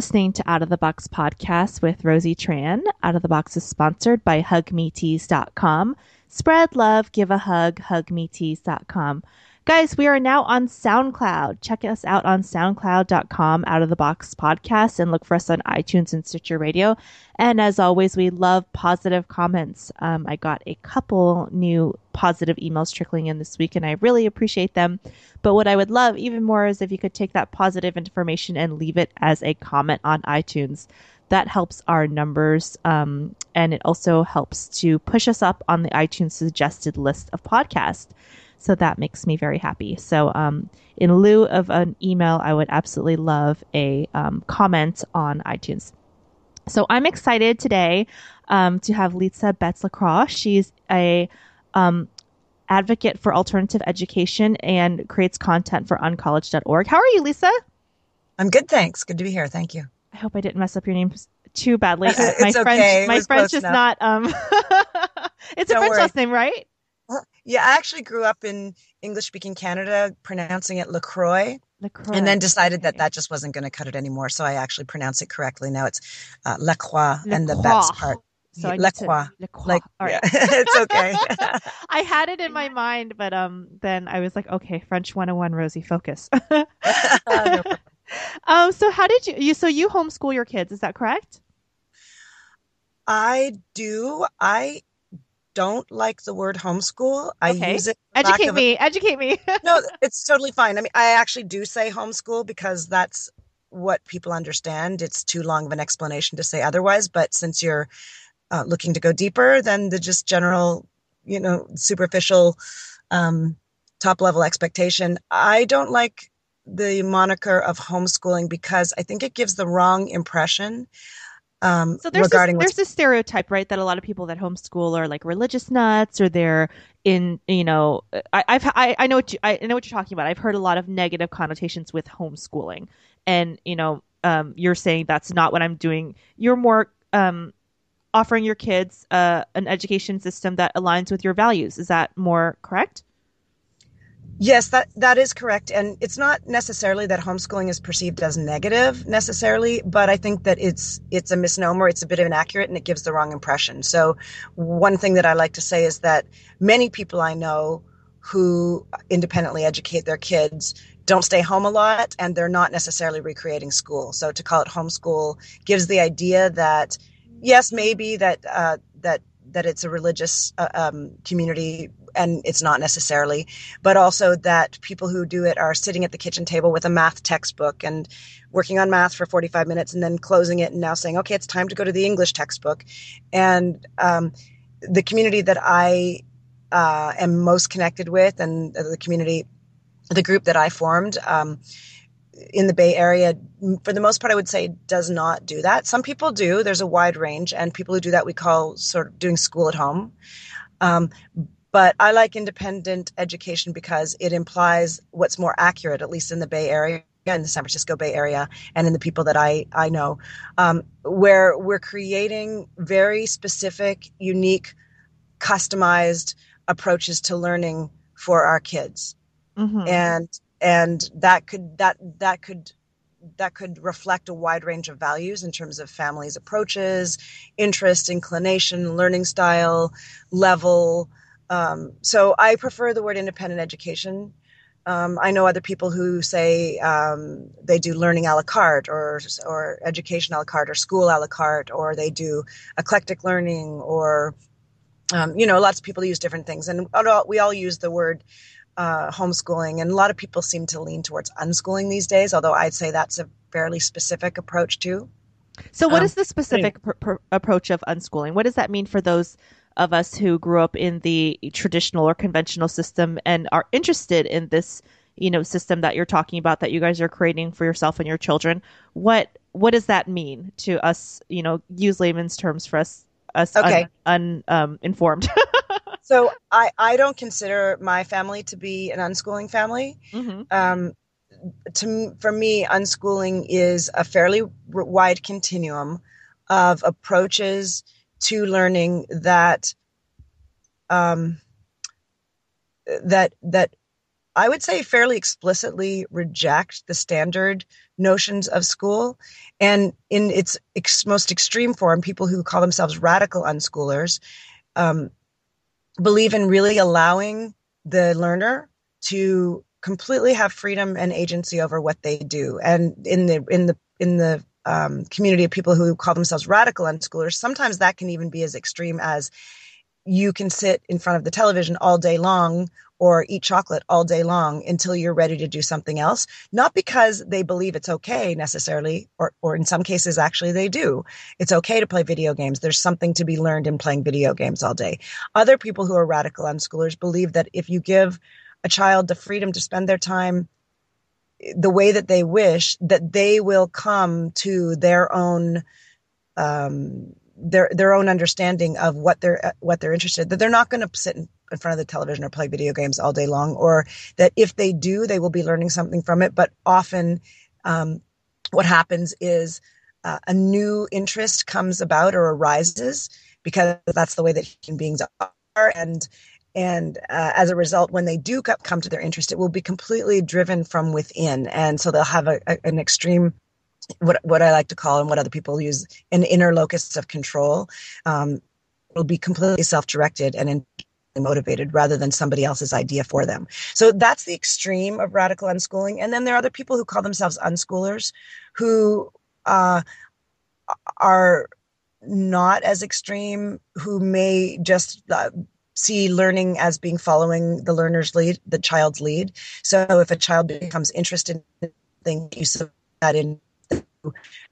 Listening to Out of the Box podcast with Rosie Tran. Out of the Box is sponsored by hugmetees.com. Spread love, give a hug, hugmetees.com. Guys, we are now on SoundCloud. Check us out on soundcloud.com, out of the box podcast, and look for us on iTunes and Stitcher Radio. And as always, we love positive comments. Um, I got a couple new positive emails trickling in this week, and I really appreciate them. But what I would love even more is if you could take that positive information and leave it as a comment on iTunes. That helps our numbers, um, and it also helps to push us up on the iTunes suggested list of podcasts. So that makes me very happy. So, um, in lieu of an email, I would absolutely love a um, comment on iTunes. So, I'm excited today um, to have Lisa Betts Lacroix. She's a um, advocate for alternative education and creates content for uncollege.org. How are you, Lisa? I'm good, thanks. Good to be here. Thank you. I hope I didn't mess up your name too badly. my okay. French, my French is enough. not. Um, it's Don't a French worry. last name, right? Yeah, I actually grew up in English speaking Canada, pronouncing it LaCroix. LaCroix. And then decided that that just wasn't going to cut it anymore. So I actually pronounce it correctly. Now it's uh, Lacroix and the Betts part. So I Lacroix. Lacroix. Like, All right. Yeah, it's okay. I had it in my mind, but um, then I was like, okay, French 101, Rosie, focus. no um, so how did you, you, so you homeschool your kids, is that correct? I do. I don't like the word homeschool. I okay. use it. Educate me. A, educate me. no, it's totally fine. I mean, I actually do say homeschool because that's what people understand. It's too long of an explanation to say otherwise. But since you're uh, looking to go deeper than the just general, you know, superficial, um, top level expectation, I don't like the moniker of homeschooling because I think it gives the wrong impression um, so there's regarding this, there's this stereotype, right, that a lot of people that homeschool are like religious nuts, or they're in, you know, I, I've I, I know what you, I know what you're talking about. I've heard a lot of negative connotations with homeschooling, and you know, um, you're saying that's not what I'm doing. You're more um, offering your kids uh, an education system that aligns with your values. Is that more correct? Yes, that that is correct, and it's not necessarily that homeschooling is perceived as negative necessarily, but I think that it's it's a misnomer. It's a bit inaccurate, and it gives the wrong impression. So, one thing that I like to say is that many people I know who independently educate their kids don't stay home a lot, and they're not necessarily recreating school. So, to call it homeschool gives the idea that yes, maybe that uh, that that it's a religious uh, um, community and it's not necessarily, but also that people who do it are sitting at the kitchen table with a math textbook and working on math for 45 minutes and then closing it and now saying, okay, it's time to go to the English textbook. And um, the community that I uh, am most connected with and the community, the group that I formed, um, in the Bay Area, for the most part, I would say does not do that. Some people do. There's a wide range, and people who do that we call sort of doing school at home. Um, but I like independent education because it implies what's more accurate, at least in the Bay Area, in the San Francisco Bay Area, and in the people that I, I know, um, where we're creating very specific, unique, customized approaches to learning for our kids. Mm-hmm. And and that could that that could that could reflect a wide range of values in terms of families' approaches, interest, inclination, learning style, level, um, so I prefer the word independent education. Um, I know other people who say um, they do learning a la carte or or education a la carte or school a la carte or they do eclectic learning or um, you know lots of people use different things and we all use the word uh, homeschooling and a lot of people seem to lean towards unschooling these days although I'd say that's a fairly specific approach too. So what um, is the specific pr- pr- approach of unschooling? What does that mean for those of us who grew up in the traditional or conventional system and are interested in this you know system that you're talking about that you guys are creating for yourself and your children what what does that mean to us you know use layman's terms for us us okay. un, un um, informed so i i don't consider my family to be an unschooling family mm-hmm. um to for me unschooling is a fairly wide continuum of approaches to learning that um, that that I would say, fairly explicitly reject the standard notions of school. And in its ex- most extreme form, people who call themselves radical unschoolers um, believe in really allowing the learner to completely have freedom and agency over what they do. And in the in the in the um, community of people who call themselves radical unschoolers, sometimes that can even be as extreme as you can sit in front of the television all day long or eat chocolate all day long until you're ready to do something else not because they believe it's okay necessarily or or in some cases actually they do. It's okay to play video games. There's something to be learned in playing video games all day. Other people who are radical unschoolers believe that if you give a child the freedom to spend their time the way that they wish that they will come to their own um, their their own understanding of what they're what they're interested that they're not going to sit in, in, front of the television or play video games all day long or that if they do they will be learning something from it. But often um, what happens is uh, a new interest comes about or arises because that's the way that human beings are and and uh, as a result when they do come to their interest it will be completely driven from within and so they'll have a, a, an extreme what what I like to call and what other people use an inner locus of control. Um, will be completely self-directed and motivated rather than somebody else's idea for them. So that's the extreme of radical unschooling. And then there are other people who call themselves unschoolers who uh, are not as extreme, who may just uh, see learning as being following the learner's lead, the child's lead. So if a child becomes interested in things, you see that in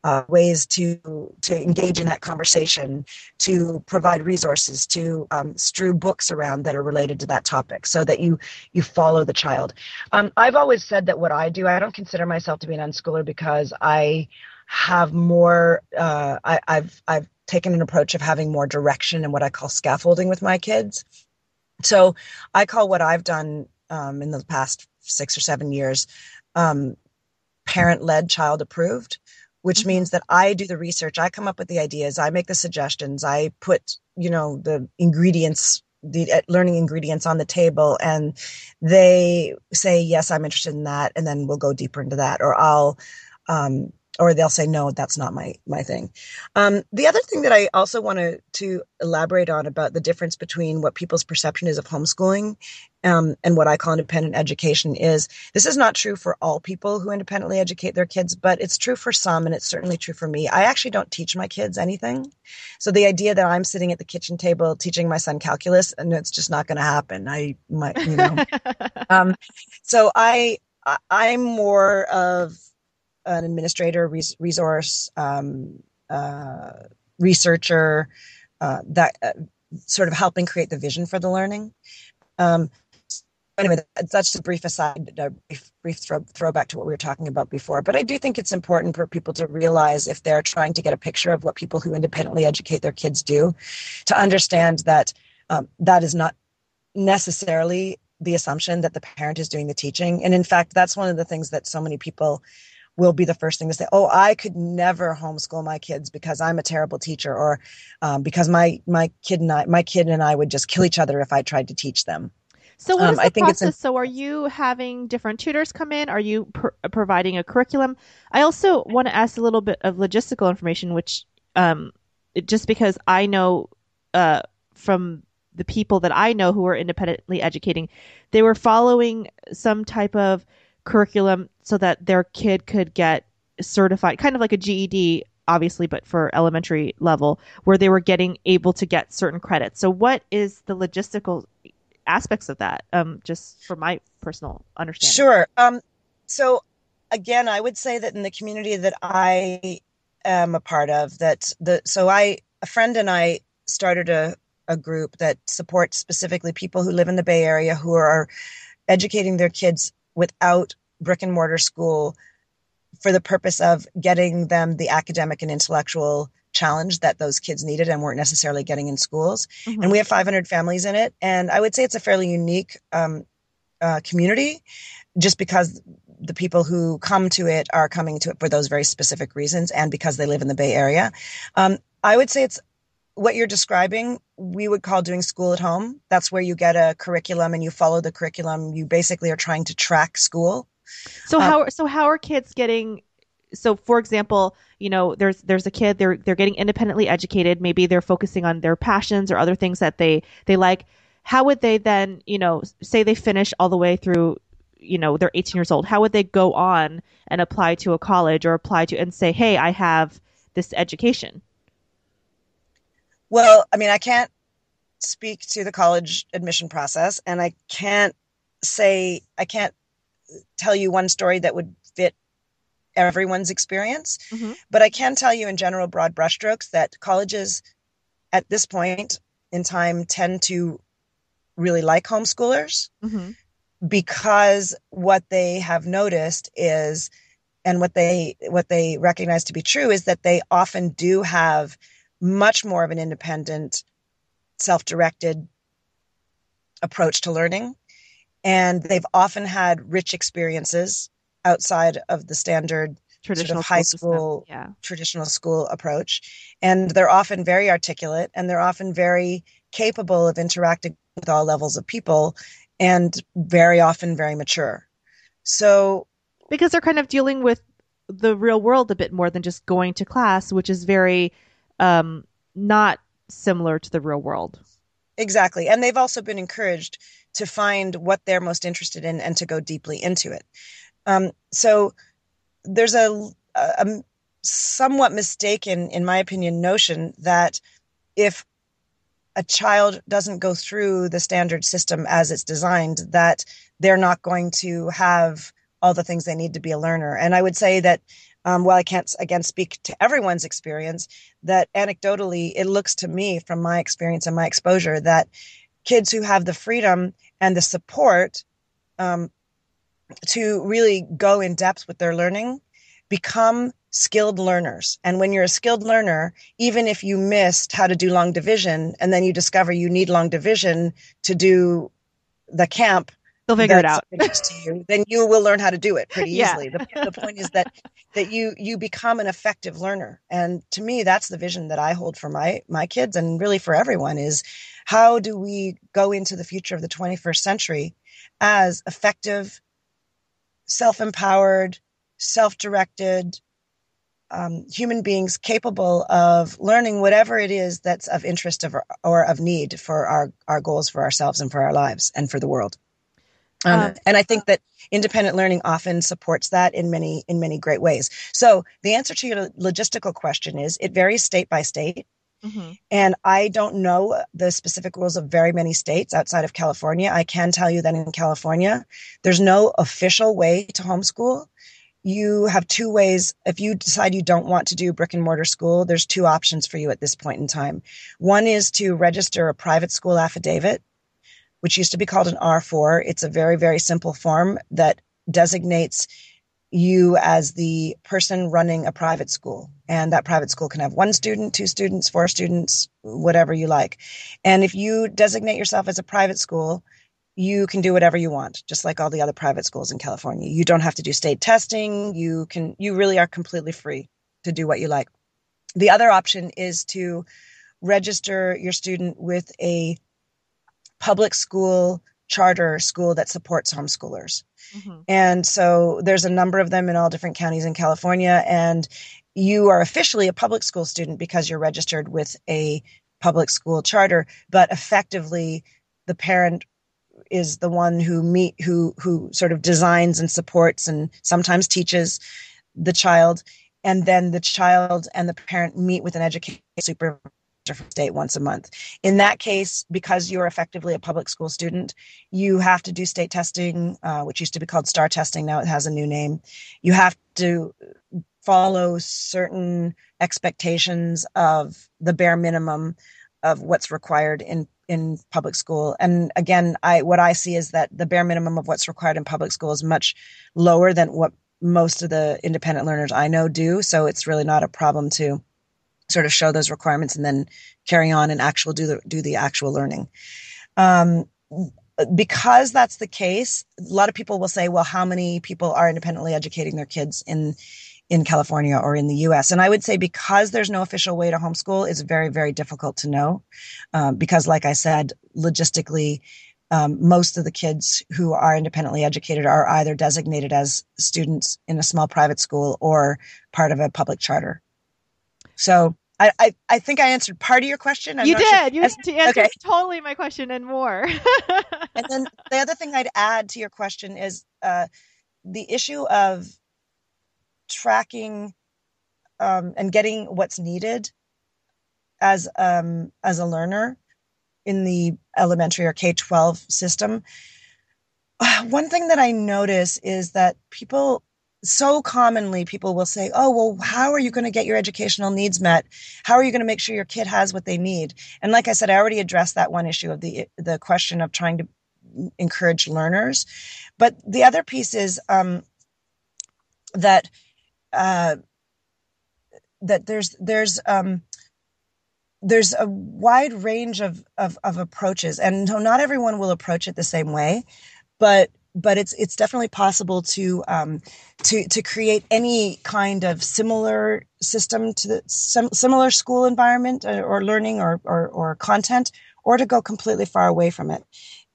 uh, ways to to engage in that conversation, to provide resources, to um, strew books around that are related to that topic, so that you you follow the child. Um, I've always said that what I do, I don't consider myself to be an unschooler because I have more. Uh, I, I've I've taken an approach of having more direction and what I call scaffolding with my kids. So I call what I've done um, in the past six or seven years um, parent led, child approved which mm-hmm. means that I do the research, I come up with the ideas, I make the suggestions, I put, you know, the ingredients, the uh, learning ingredients on the table, and they say, yes, I'm interested in that, and then we'll go deeper into that, or I'll, um, or they'll say no that's not my my thing. Um, the other thing that i also want to to elaborate on about the difference between what people's perception is of homeschooling um, and what i call independent education is this is not true for all people who independently educate their kids but it's true for some and it's certainly true for me. I actually don't teach my kids anything. So the idea that i'm sitting at the kitchen table teaching my son calculus and it's just not going to happen. I might you know. Um, so i i'm more of an administrator, resource um, uh, researcher, uh, that uh, sort of helping create the vision for the learning. Um, anyway, that's just a brief aside, a brief, brief throw, throwback to what we were talking about before. But I do think it's important for people to realize if they're trying to get a picture of what people who independently educate their kids do, to understand that um, that is not necessarily the assumption that the parent is doing the teaching. And in fact, that's one of the things that so many people will be the first thing to say, "Oh, I could never homeschool my kids because I'm a terrible teacher, or um, because my my kid and I my kid and I would just kill each other if I tried to teach them." So what um, the I think process? so are you having different tutors come in? Are you pr- providing a curriculum? I also want to ask a little bit of logistical information, which um, just because I know uh, from the people that I know who are independently educating, they were following some type of curriculum so that their kid could get certified, kind of like a GED, obviously, but for elementary level, where they were getting able to get certain credits. So, what is the logistical aspects of that? Um, just for my personal understanding. Sure. Um, so, again, I would say that in the community that I am a part of, that the so I a friend and I started a a group that supports specifically people who live in the Bay Area who are educating their kids without brick and mortar school for the purpose of getting them the academic and intellectual challenge that those kids needed and weren't necessarily getting in schools. Mm-hmm. And we have 500 families in it. And I would say it's a fairly unique um, uh, community just because the people who come to it are coming to it for those very specific reasons and because they live in the Bay Area. Um, I would say it's what you're describing, we would call doing school at home. That's where you get a curriculum and you follow the curriculum. You basically are trying to track school. So um, how so how are kids getting so for example, you know, there's there's a kid they're they're getting independently educated, maybe they're focusing on their passions or other things that they they like. How would they then, you know, say they finish all the way through you know they're 18 years old how would they go on and apply to a college or apply to and say hey i have this education well i mean i can't speak to the college admission process and i can't say i can't tell you one story that would fit everyone's experience. Mm-hmm. But I can tell you in general, broad brushstrokes, that colleges at this point in time tend to really like homeschoolers mm-hmm. because what they have noticed is and what they what they recognize to be true is that they often do have much more of an independent self-directed approach to learning. And they've often had rich experiences outside of the standard traditional sort of high school, yeah. traditional school approach. And they're often very articulate and they're often very capable of interacting with all levels of people and very often very mature. So because they're kind of dealing with the real world a bit more than just going to class which is very um, not similar to the real world exactly and they've also been encouraged to find what they're most interested in and to go deeply into it. Um, so there's a, a somewhat mistaken, in my opinion, notion that if a child doesn't go through the standard system as it's designed, that they're not going to have all the things they need to be a learner. And I would say that um, while I can't again speak to everyone's experience, that anecdotally it looks to me from my experience and my exposure that kids who have the freedom and the support um, to really go in depth with their learning become skilled learners. And when you're a skilled learner, even if you missed how to do long division and then you discover you need long division to do the camp, they'll figure it out. you, then you will learn how to do it pretty easily. The, the point is that that you you become an effective learner. And to me, that's the vision that I hold for my my kids and really for everyone is how do we go into the future of the 21st century as effective, self empowered, self directed um, human beings capable of learning whatever it is that's of interest of, or of need for our, our goals for ourselves and for our lives and for the world. Um, uh, and I think that independent learning often supports that in many in many great ways. So the answer to your logistical question is it varies state by state. Mm-hmm. And I don't know the specific rules of very many states outside of California. I can tell you that in California, there's no official way to homeschool. You have two ways. If you decide you don't want to do brick and mortar school, there's two options for you at this point in time. One is to register a private school affidavit, which used to be called an R4. It's a very, very simple form that designates you as the person running a private school. And that private school can have one student, two students, four students, whatever you like. And if you designate yourself as a private school, you can do whatever you want, just like all the other private schools in California. You don't have to do state testing. You can, you really are completely free to do what you like. The other option is to register your student with a public school charter school that supports homeschoolers. Mm-hmm. And so there's a number of them in all different counties in California. And you are officially a public school student because you're registered with a public school charter, but effectively the parent is the one who meet who who sort of designs and supports and sometimes teaches the child and then the child and the parent meet with an education supervisor from state once a month. In that case, because you're effectively a public school student, you have to do state testing, uh, which used to be called STAR testing. Now it has a new name. You have to follow certain expectations of the bare minimum of what's required in in public school and again i what i see is that the bare minimum of what's required in public school is much lower than what most of the independent learners i know do so it's really not a problem to sort of show those requirements and then carry on and actual do the do the actual learning. Um, because that's the case, a lot of people will say, "Well, how many people are independently educating their kids in in California or in the US. And I would say because there's no official way to homeschool, it's very, very difficult to know. Um, because, like I said, logistically, um, most of the kids who are independently educated are either designated as students in a small private school or part of a public charter. So I, I, I think I answered part of your question. I'm you did. Sure. You answered okay. totally my question and more. and then the other thing I'd add to your question is uh, the issue of tracking um, and getting what's needed as um, as a learner in the elementary or K twelve system. One thing that I notice is that people so commonly people will say, "Oh, well, how are you going to get your educational needs met? How are you going to make sure your kid has what they need?" And like I said, I already addressed that one issue of the the question of trying to encourage learners, but the other piece is um, that uh, that there's there's um, there's a wide range of, of, of approaches, and not everyone will approach it the same way, but but it's it's definitely possible to um, to to create any kind of similar system to the sim- similar school environment or, uh, or learning or, or, or content, or to go completely far away from it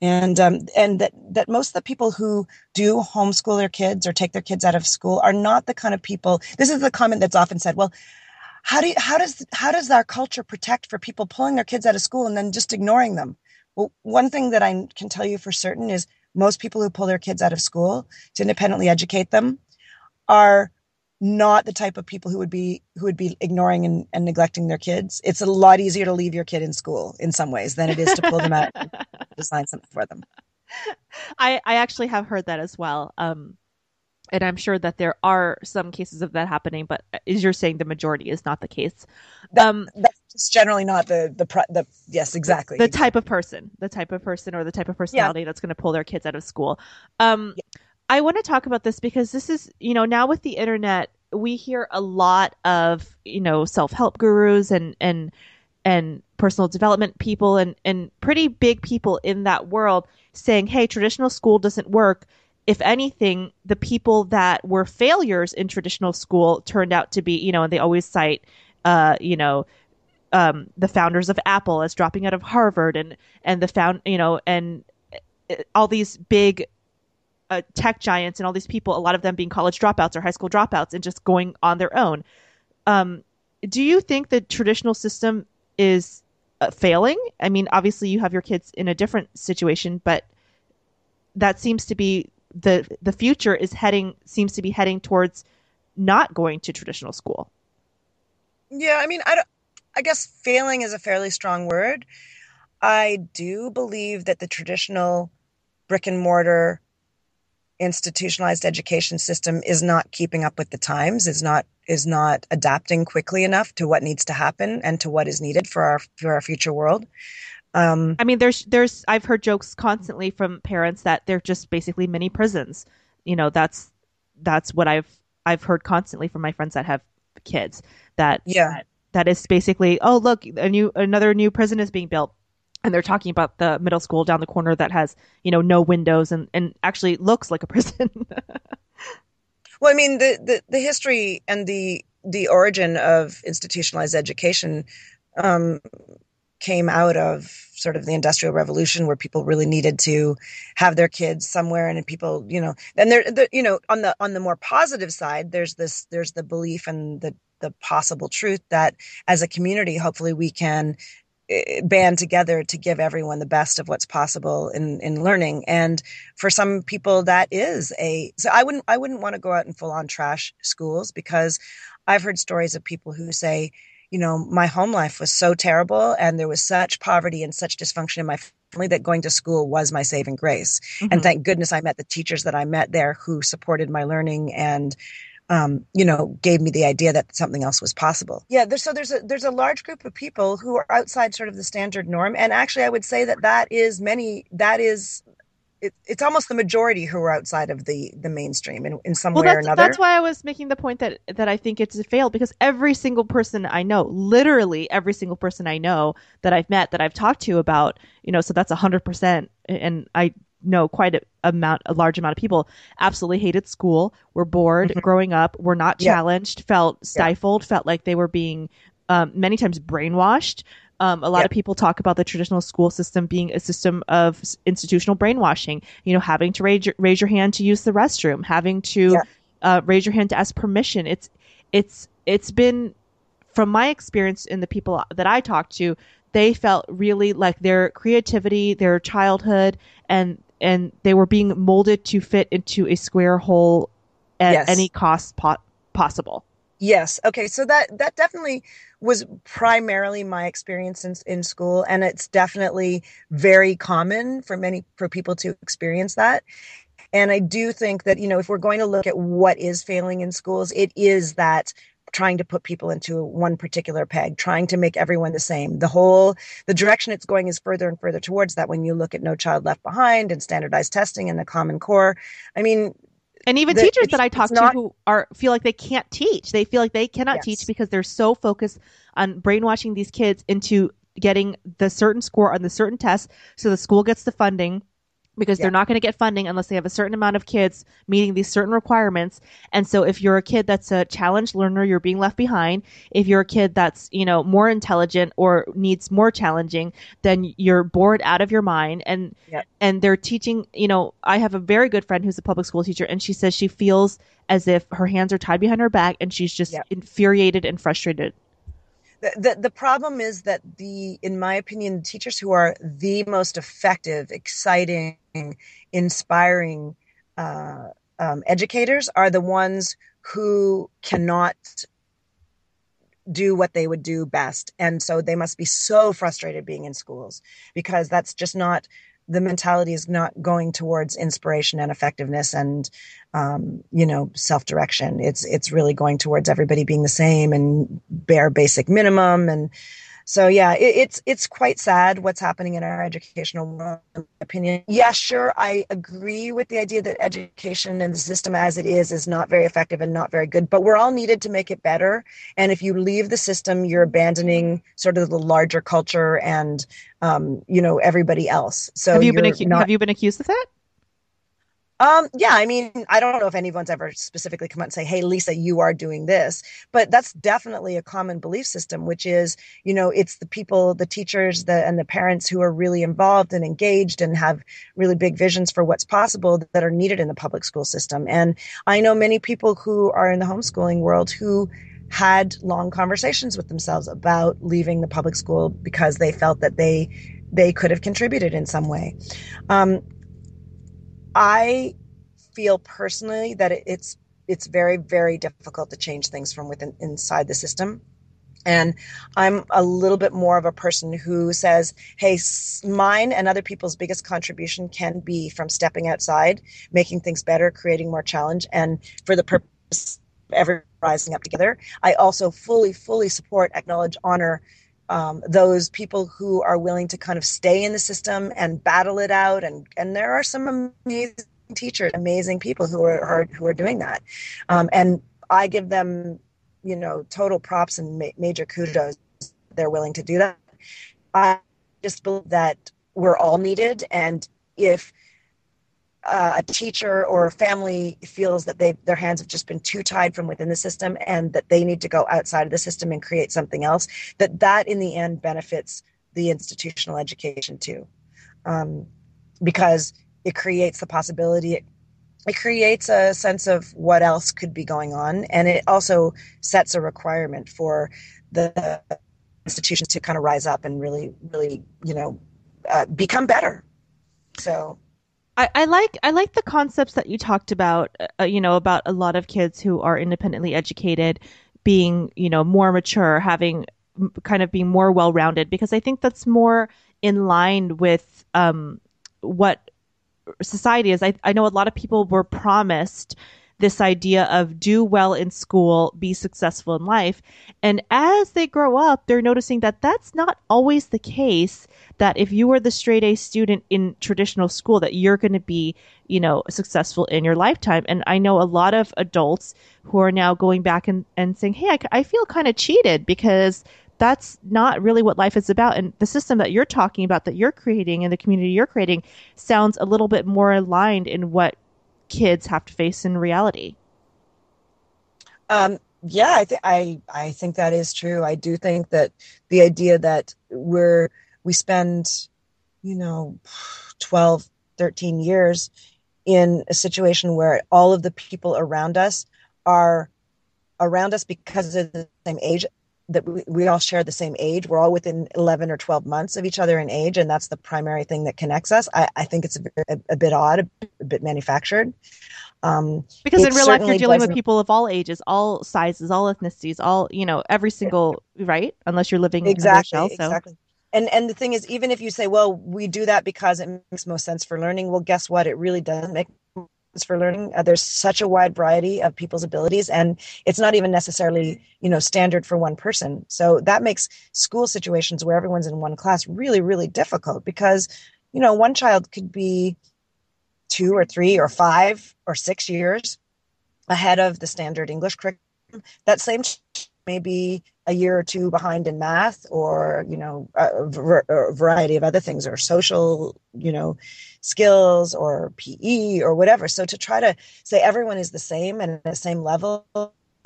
and um, and that that most of the people who do homeschool their kids or take their kids out of school are not the kind of people. This is the comment that's often said. Well, how do you, how does how does our culture protect for people pulling their kids out of school and then just ignoring them? Well, one thing that I can tell you for certain is most people who pull their kids out of school to independently educate them are not the type of people who would be who would be ignoring and, and neglecting their kids. It's a lot easier to leave your kid in school in some ways than it is to pull them out and design something for them. I, I actually have heard that as well. Um, and I'm sure that there are some cases of that happening, but as you're saying, the majority is not the case. That, um, that's generally not the the the yes exactly the type of person, the type of person or the type of personality yeah. that's going to pull their kids out of school. Um, yeah. I want to talk about this because this is, you know, now with the internet, we hear a lot of, you know, self-help gurus and and and personal development people and and pretty big people in that world saying, "Hey, traditional school doesn't work." If anything, the people that were failures in traditional school turned out to be, you know, and they always cite uh, you know, um, the founders of Apple as dropping out of Harvard and and the found, you know, and uh, all these big uh, tech giants and all these people, a lot of them being college dropouts or high school dropouts and just going on their own. Um, do you think the traditional system is uh, failing? I mean, obviously you have your kids in a different situation, but that seems to be the the future is heading seems to be heading towards not going to traditional school. Yeah, I mean, I don't, I guess failing is a fairly strong word. I do believe that the traditional brick and mortar institutionalized education system is not keeping up with the times is not is not adapting quickly enough to what needs to happen and to what is needed for our for our future world. Um, i mean there's there's i've heard jokes constantly from parents that they're just basically mini prisons. You know that's that's what i've i've heard constantly from my friends that have kids that yeah. that, that is basically oh look a new another new prison is being built. And they're talking about the middle school down the corner that has you know no windows and and actually looks like a prison. Well i mean the, the the history and the the origin of institutionalized education um, came out of sort of the industrial revolution where people really needed to have their kids somewhere and people you know and there the, you know on the on the more positive side there's this there's the belief and the the possible truth that as a community hopefully we can band together to give everyone the best of what's possible in in learning and for some people that is a so i wouldn't i wouldn't want to go out and full on trash schools because i've heard stories of people who say you know my home life was so terrible and there was such poverty and such dysfunction in my family that going to school was my saving grace mm-hmm. and thank goodness i met the teachers that i met there who supported my learning and um, you know, gave me the idea that something else was possible. Yeah, there's, so there's a there's a large group of people who are outside sort of the standard norm, and actually, I would say that that is many. That is it, it's almost the majority who are outside of the the mainstream in, in some well, way or another. That's why I was making the point that that I think it's a fail because every single person I know, literally every single person I know that I've met that I've talked to about, you know, so that's a hundred percent, and I know quite a amount, a large amount of people absolutely hated school, were bored Mhm. growing up, were not Yeah. challenged, felt stifled, felt like they were being um, many times brainwashed. Um, a lot Yeah. of people talk about the traditional school system being a system of institutional brainwashing. You know, having to raise your, raise your hand to use the restroom, having to uh, raise your hand to ask permission. It's it's it's been from my experience in the people that I talked to, they felt really like their creativity, their childhood, and and they were being molded to fit into a square hole at Yes. any cost po- possible. Yes. Okay. So that that definitely was primarily my experience in in school, and it's definitely very common for many for people to experience that. And I do think that you know if we're going to look at what is failing in schools, it is that trying to put people into one particular peg, trying to make everyone the same. The whole the direction it's going is further and further towards that. When you look at No Child Left Behind and standardized testing and the Common Core, I mean, And even The- teachers that I talk to not- who are feel like they can't teach. They feel like they cannot Yes. teach because they're so focused on brainwashing these kids into getting the certain score on the certain test so the school gets the funding because Yeah. they're not going to get funding unless they have a certain amount of kids meeting these certain requirements. And so if you're a kid that's a challenged learner, you're being left behind. If you're a kid that's, you know, more intelligent or needs more challenging, then you're bored out of your mind and Yep. and they're teaching, you know, I have a very good friend who's a public school teacher and she says she feels as if her hands are tied behind her back and she's just Yep. infuriated and frustrated. the, the the problem is that the in my opinion teachers who are the most effective exciting inspiring uh, um, educators are the ones who cannot do what they would do best. And so they must be so frustrated being in schools because that's just not the mentality is not going towards inspiration and effectiveness and um, you know self-direction. It's it's really going towards everybody being the same and bare basic minimum and so yeah it, it's it's quite sad what's happening in our educational world in my opinion. Yeah sure i agree with the idea that education and the system as it is is not very effective and not very good but we're all needed to make it better. And if you leave the system you're abandoning sort of the larger culture and um, you know everybody else. So have you been acu- not have you been accused of that? Um, yeah, I mean, I don't know if anyone's ever specifically come out and say, "Hey, Lisa, you are doing this," but that's definitely a common belief system, which is, you know, it's the people, the teachers, the and the parents who are really involved and engaged and have really big visions for what's possible that are needed in the public school system. And I know many people who are in the homeschooling world who had long conversations with themselves about leaving the public school because they felt that they they could have contributed in some way. Um, I feel personally that it, it's it's very very difficult to change things from within inside the system. And i'm a little bit more of a person who says hey mine and other people's biggest contribution can be from stepping outside making things better creating more challenge and for the purpose of rising up together. I also fully fully support acknowledge honor um, those people who are willing to kind of stay in the system and battle it out. And and there are some amazing teachers amazing people who are, are who are doing that. Um, and i give them you know total props and ma- major kudos they're willing to do that. I just believe that we're all needed. And if uh, a teacher or a family feels that they their hands have just been too tied from within the system and that they need to go outside of the system and create something else that that in the end benefits the institutional education too. Um, because it creates the possibility it, it creates a sense of what else could be going on and it also sets a requirement for the institutions to kind of rise up and really really you know uh, become better. So I, I like I like the concepts that you talked about. Uh, you know about a lot of kids who are independently educated, being you know more mature, having kind of being more well rounded. Because I think that's more in line with um, what society is. I, I know a lot of people were promised this idea of do well in school, be successful in life. And as they grow up, they're noticing that that's not always the case. That if you were the straight A student in traditional school, that you're going to be, you know, successful in your lifetime. And I know a lot of adults who are now going back and, and saying, hey, I, I feel kind of cheated because that's not really what life is about. And the system that you're talking about, that you're creating, and the community you're creating, sounds a little bit more aligned in what kids have to face in reality. Um, yeah, I think I I think that is true. I do think that the idea that we're we spend, you know, 12, 13 years in a situation where all of the people around us are around us because of the same age that we, we all share the same age. We're all within 11 or 12 months of each other in age, and that's the primary thing that connects us. I, I think it's a, a, a, bit odd, a, a bit manufactured. Um, because in real life, you're dealing with people of all ages, all sizes, all ethnicities, all you know, every single right, unless you're living exactly, in a shell. So. Exactly. And and the thing is, even if you say, well, we do that because it makes most sense for learning, well, guess what? It really doesn't make for learning. Uh, there's such a wide variety of people's abilities, and it's not even necessarily you know standard for one person. So that makes school situations where everyone's in one class really, really difficult because you know one child could be two or three or five or six years ahead of the standard English curriculum. That same maybe a year or two behind in math or you know a, a, variety of other things or social you know skills or pe or whatever so to try to say everyone is the same and at the same level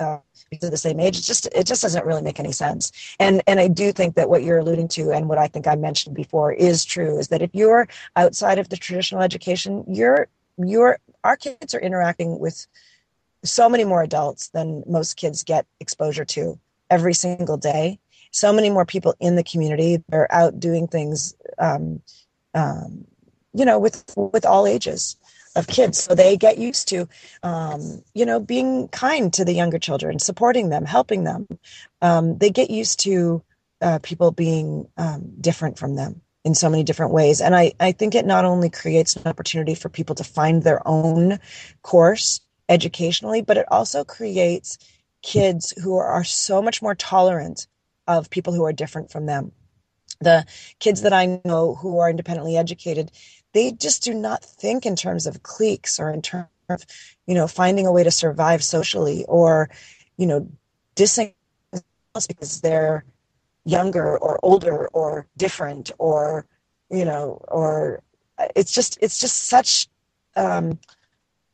uh, because of the same age it just it just doesn't really make any sense and and i do think that what you're alluding to and what i think i mentioned before is true is that if you're outside of the traditional education you're you're our kids are interacting with so many more adults than most kids get exposure to every single day. So many more people in the community. They're out doing things, um, um, you know, with with all ages of kids. So they get used to, um, you know, being kind to the younger children, supporting them, helping them. Um, they get used to uh, people being um, different from them in so many different ways. And I, I think it not only creates an opportunity for people to find their own course educationally, but it also creates kids who are so much more tolerant of people who are different from them. The kids that I know who are independently educated, they just do not think in terms of cliques or in terms of, you know, finding a way to survive socially or, you know, dissing because they're younger or older or different or, you know, or it's just it's just such um,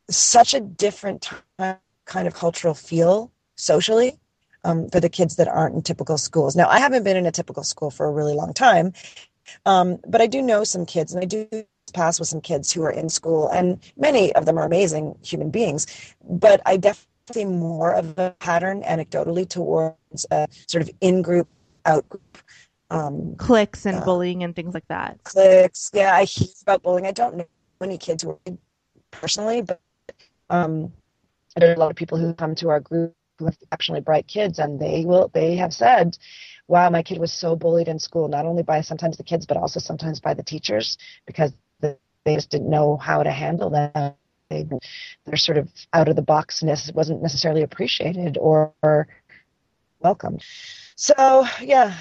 such a different kind of cultural feel socially um, for the kids that aren't in typical schools. Now, I haven't been in a typical school for a really long time, um, but I do know some kids, and I do pass with some kids who are in school, and many of them are amazing human beings. But I definitely see more of a pattern anecdotally towards a sort of in-group, out-group. Um, cliques and uh, bullying and things like that. Clicks. yeah. I hear about bullying. I don't know any kids who are personally, but um, there are a lot of people who come to our group who have exceptionally bright kids, and they will they have said, "Wow, my kid was so bullied in school, not only by sometimes the kids, but also sometimes by the teachers because they just didn't know how to handle that." They, their sort of out of the boxness wasn't necessarily appreciated or, or welcomed. So yeah,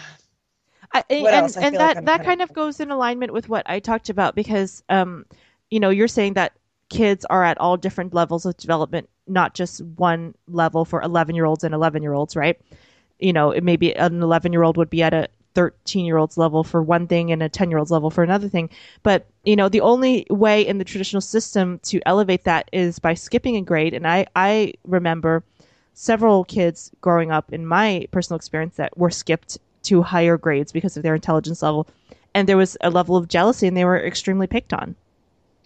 I, and and that like that kind of goes in alignment with what I talked about because um, you know you're saying that kids are at all different levels of development, not just one level for 11 year olds and 11 year olds, right? You know, it maybe an 11 year old would be at a 13 year old's level for one thing and a 10 year old's level for another thing. But, you know, the only way in the traditional system to elevate that is by skipping a grade. And I, I remember several kids growing up in my personal experience that were skipped to higher grades because of their intelligence level. And there was a level of jealousy and they were extremely picked on.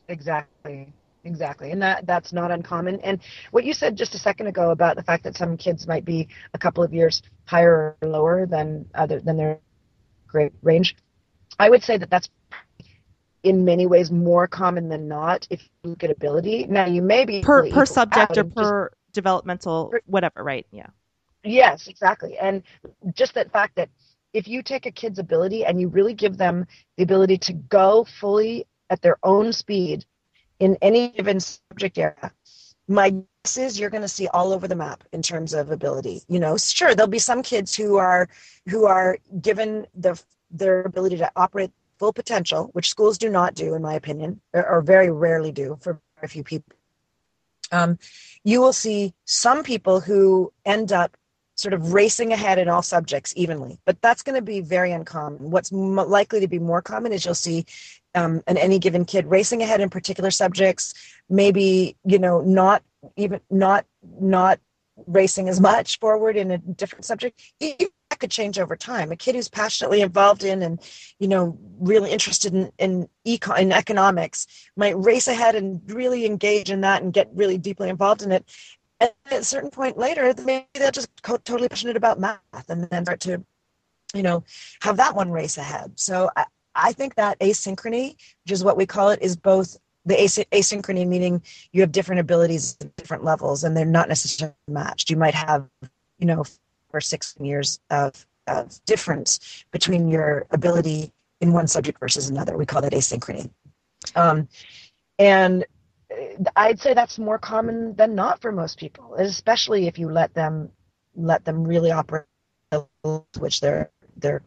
Exactly exactly and that that's not uncommon and what you said just a second ago about the fact that some kids might be a couple of years higher or lower than other than their grade range i would say that that's in many ways more common than not if you look at ability. Now you may be per per subject or per just, developmental per, whatever right yeah. Yes exactly. And just that fact that if you take a kid's ability and you really give them the ability to go fully at their own speed in any given subject area, my guess is you're going to see all over the map in terms of ability. You know, sure, there'll be some kids who are who are given the their ability to operate full potential, which schools do not do, in my opinion, or, or very rarely do for very few people. Um, you will see some people who end up sort of racing ahead in all subjects evenly. But that's going to be very uncommon. What's likely to be more common is you'll see um, an any given kid racing ahead in particular subjects, maybe you know not even not not racing as much forward in a different subject. Even that could change over time. A kid who's passionately involved in and you know really interested in in, econ, in economics might race ahead and really engage in that and get really deeply involved in it. And at a certain point later, maybe they're just totally passionate about math and then start to, you know, have that one race ahead. So I, I think that asynchrony, which is what we call it, is both the asynchrony meaning you have different abilities at different levels and they're not necessarily matched. You might have, you know, or six years of, of difference between your ability in one subject versus another. We call that asynchrony. Um, and I'd say that's more common than not for most people, especially if you let them let them really operate which they're they're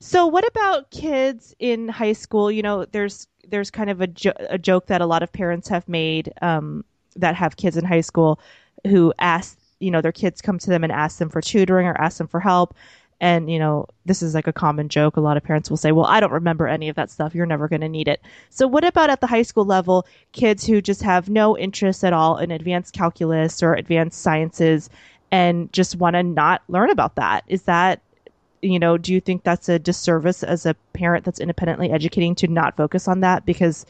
so what about kids in high school? You know, there's there's kind of a, jo- a joke that a lot of parents have made um, that have kids in high school who ask, you know, their kids come to them and ask them for tutoring or ask them for help. And, you know, this is like a common joke. A lot of parents will say, well, I don't remember any of that stuff. You're never going to need it. So, what about at the high school level, kids who just have no interest at all in advanced calculus or advanced sciences and just want to not learn about that? Is that you know, do you think that's a disservice as a parent that's independently educating to not focus on that because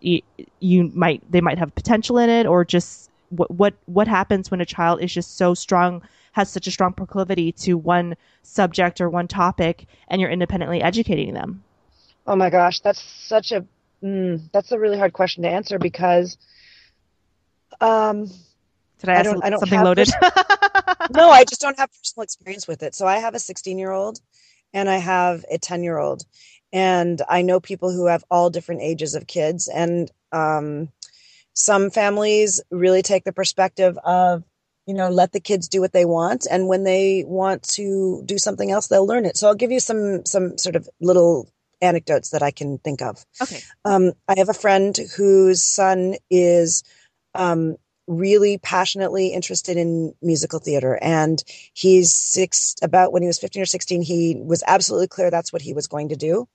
you, might they might have potential in it or just what what what happens when a child is just so strong has such a strong proclivity to one subject or one topic and you're independently educating them? Oh my gosh, that's such a mm, that's a really hard question to answer because um did I, I don't, I don't something loaded? no, I just don't have personal experience with it. So I have a 16 year old and I have a 10 year old. And I know people who have all different ages of kids. And um, some families really take the perspective of, you know, let the kids do what they want. And when they want to do something else, they'll learn it. So I'll give you some, some sort of little anecdotes that I can think of. Okay. Um, I have a friend whose son is um, really passionately interested in musical theater and he's six about when he was 15 or 16 he was absolutely clear that's what he was going to do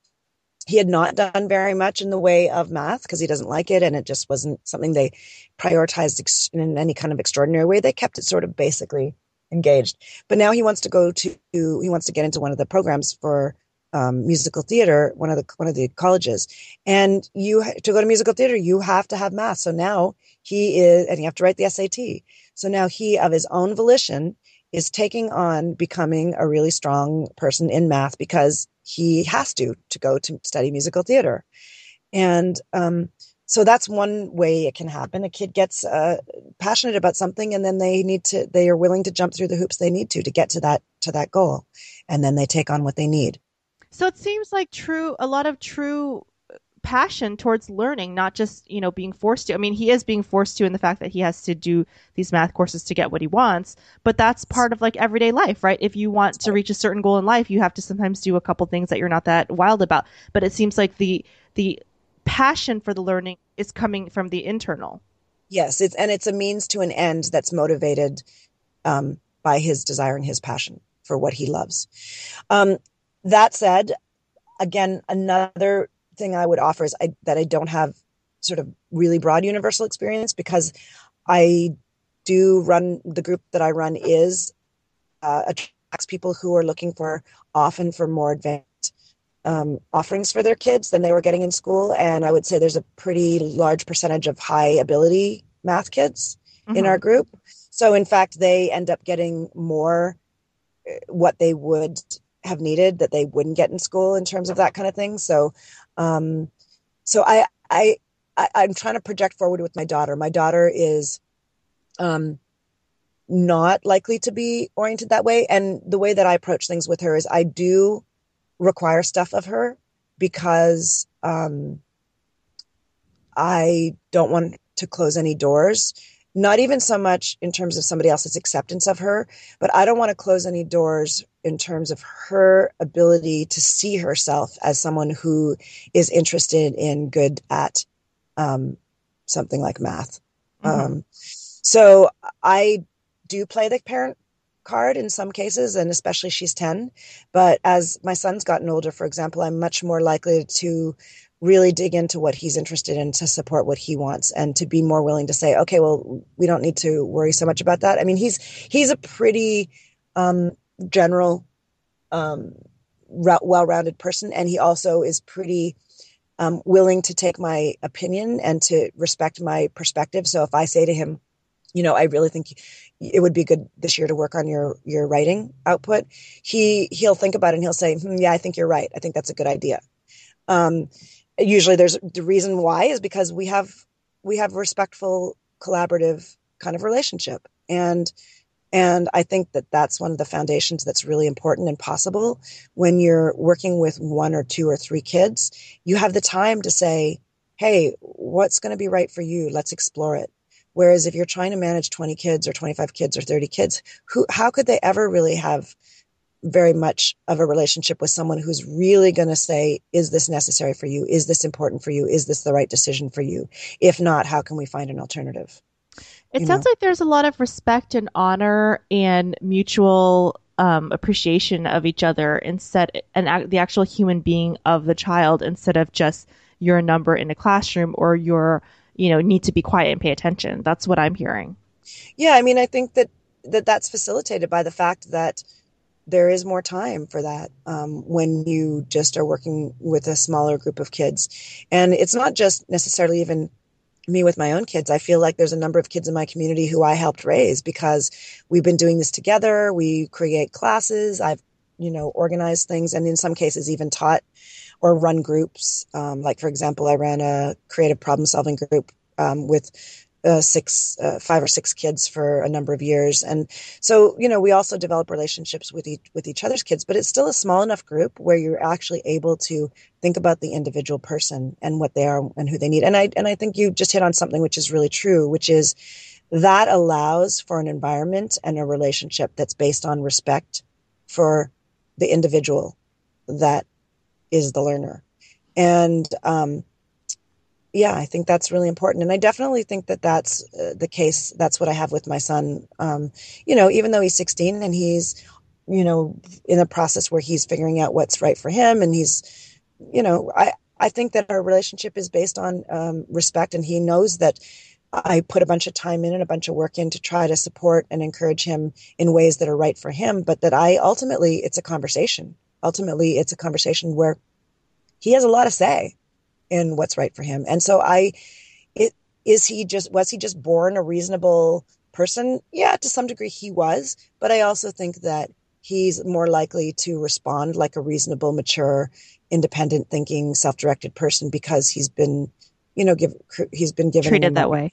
he had not done very much in the way of math because he doesn't like it and it just wasn't something they prioritized in any kind of extraordinary way they kept it sort of basically engaged but now he wants to go to he wants to get into one of the programs for um, musical theater, one of the one of the colleges, and you to go to musical theater, you have to have math. So now he is, and you have to write the SAT. So now he, of his own volition, is taking on becoming a really strong person in math because he has to to go to study musical theater, and um, so that's one way it can happen. A kid gets uh, passionate about something, and then they need to they are willing to jump through the hoops they need to to get to that to that goal, and then they take on what they need. So it seems like true a lot of true passion towards learning, not just, you know, being forced to. I mean, he is being forced to in the fact that he has to do these math courses to get what he wants, but that's part of like everyday life, right? If you want to reach a certain goal in life, you have to sometimes do a couple things that you're not that wild about. But it seems like the the passion for the learning is coming from the internal. Yes, it's and it's a means to an end that's motivated um, by his desire and his passion for what he loves. Um, that said, again, another thing I would offer is I, that I don't have sort of really broad universal experience because I do run the group that I run is uh, attracts people who are looking for often for more advanced um, offerings for their kids than they were getting in school. And I would say there's a pretty large percentage of high ability math kids mm-hmm. in our group. So in fact, they end up getting more uh, what they would have needed that they wouldn't get in school in terms of that kind of thing. So, um, so I, I, I I'm trying to project forward with my daughter. My daughter is, um, not likely to be oriented that way. And the way that I approach things with her is I do require stuff of her because, um, I don't want to close any doors not even so much in terms of somebody else's acceptance of her, but I don't want to close any doors in terms of her ability to see herself as someone who is interested in good at um, something like math. Mm-hmm. Um, so I do play the parent card in some cases, and especially she's 10. But as my son's gotten older, for example, I'm much more likely to really dig into what he's interested in to support what he wants and to be more willing to say okay well we don't need to worry so much about that. I mean he's he's a pretty um, general um, well-rounded person and he also is pretty um, willing to take my opinion and to respect my perspective. So if i say to him you know i really think it would be good this year to work on your your writing output he he'll think about it and he'll say hmm, yeah i think you're right. I think that's a good idea. Um, usually there's the reason why is because we have we have respectful collaborative kind of relationship. And and i think that that's one of the foundations that's really important and possible when you're working with one or two or three kids. You have the time to say hey what's going to be right for you? Let's explore it. Whereas if you're trying to manage 20 kids or 25 kids or 30 kids who how could they ever really have very much of a relationship with someone who's really going to say, is this necessary for you? Is this important for you? Is this the right decision for you? If not, how can we find an alternative? It you sounds know? like there's a lot of respect and honor and mutual um, appreciation of each other instead, and the actual human being of the child instead of just your number in a classroom or your, you know, need to be quiet and pay attention. That's what I'm hearing. Yeah, I mean, I think that that that's facilitated by the fact that there is more time for that um, when you just are working with a smaller group of kids. And it's not just necessarily even me with my own kids. I feel like there's a number of kids in my community who I helped raise because we've been doing this together. We create classes. I've, you know, organized things and in some cases even taught or run groups. Um, like, for example, I ran a creative problem solving group um, with uh, six, uh, five or six kids for a number of years, and so you know we also develop relationships with each with each other's kids. But it's still a small enough group where you're actually able to think about the individual person and what they are and who they need. And I and I think you just hit on something which is really true, which is that allows for an environment and a relationship that's based on respect for the individual that is the learner, and um, yeah, I think that's really important. And I definitely think that that's uh, the case. That's what I have with my son. Um, you know, even though he's 16 and he's, you know, in a process where he's figuring out what's right for him and he's, you know, I, I think that our relationship is based on um, respect and he knows that I put a bunch of time in and a bunch of work in to try to support and encourage him in ways that are right for him, but that I ultimately, it's a conversation. Ultimately, it's a conversation where he has a lot to say in what's right for him. And so I, it is he just was he just born a reasonable person? Yeah, to some degree he was, but I also think that he's more likely to respond like a reasonable, mature, independent thinking, self-directed person because he's been, you know, give he's been given treated that way.